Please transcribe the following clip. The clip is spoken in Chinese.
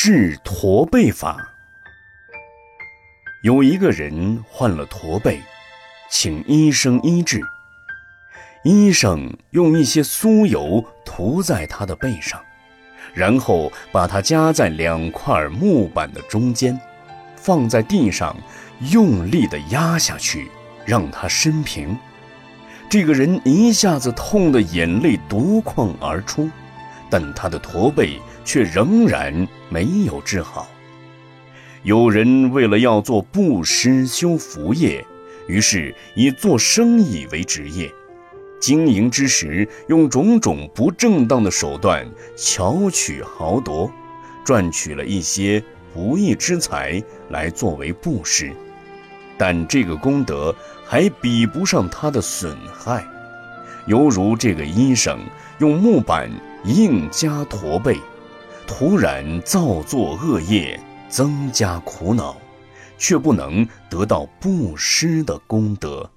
治驼背法。有一个人患了驼背，请医生医治。医生用一些酥油涂在他的背上，然后把它夹在两块木板的中间，放在地上，用力地压下去，让他伸平。这个人一下子痛得眼泪夺眶而出，但他的驼背却仍然没有治好。有人为了要做布施修福业，于是以做生意为职业，经营之时用种种不正当的手段巧取豪夺，赚取了一些不义之财来作为布施。但这个功德还比不上他的损害，犹如这个医生用木板应加驼背，突然造作恶业，增加苦恼，却不能得到布施的功德。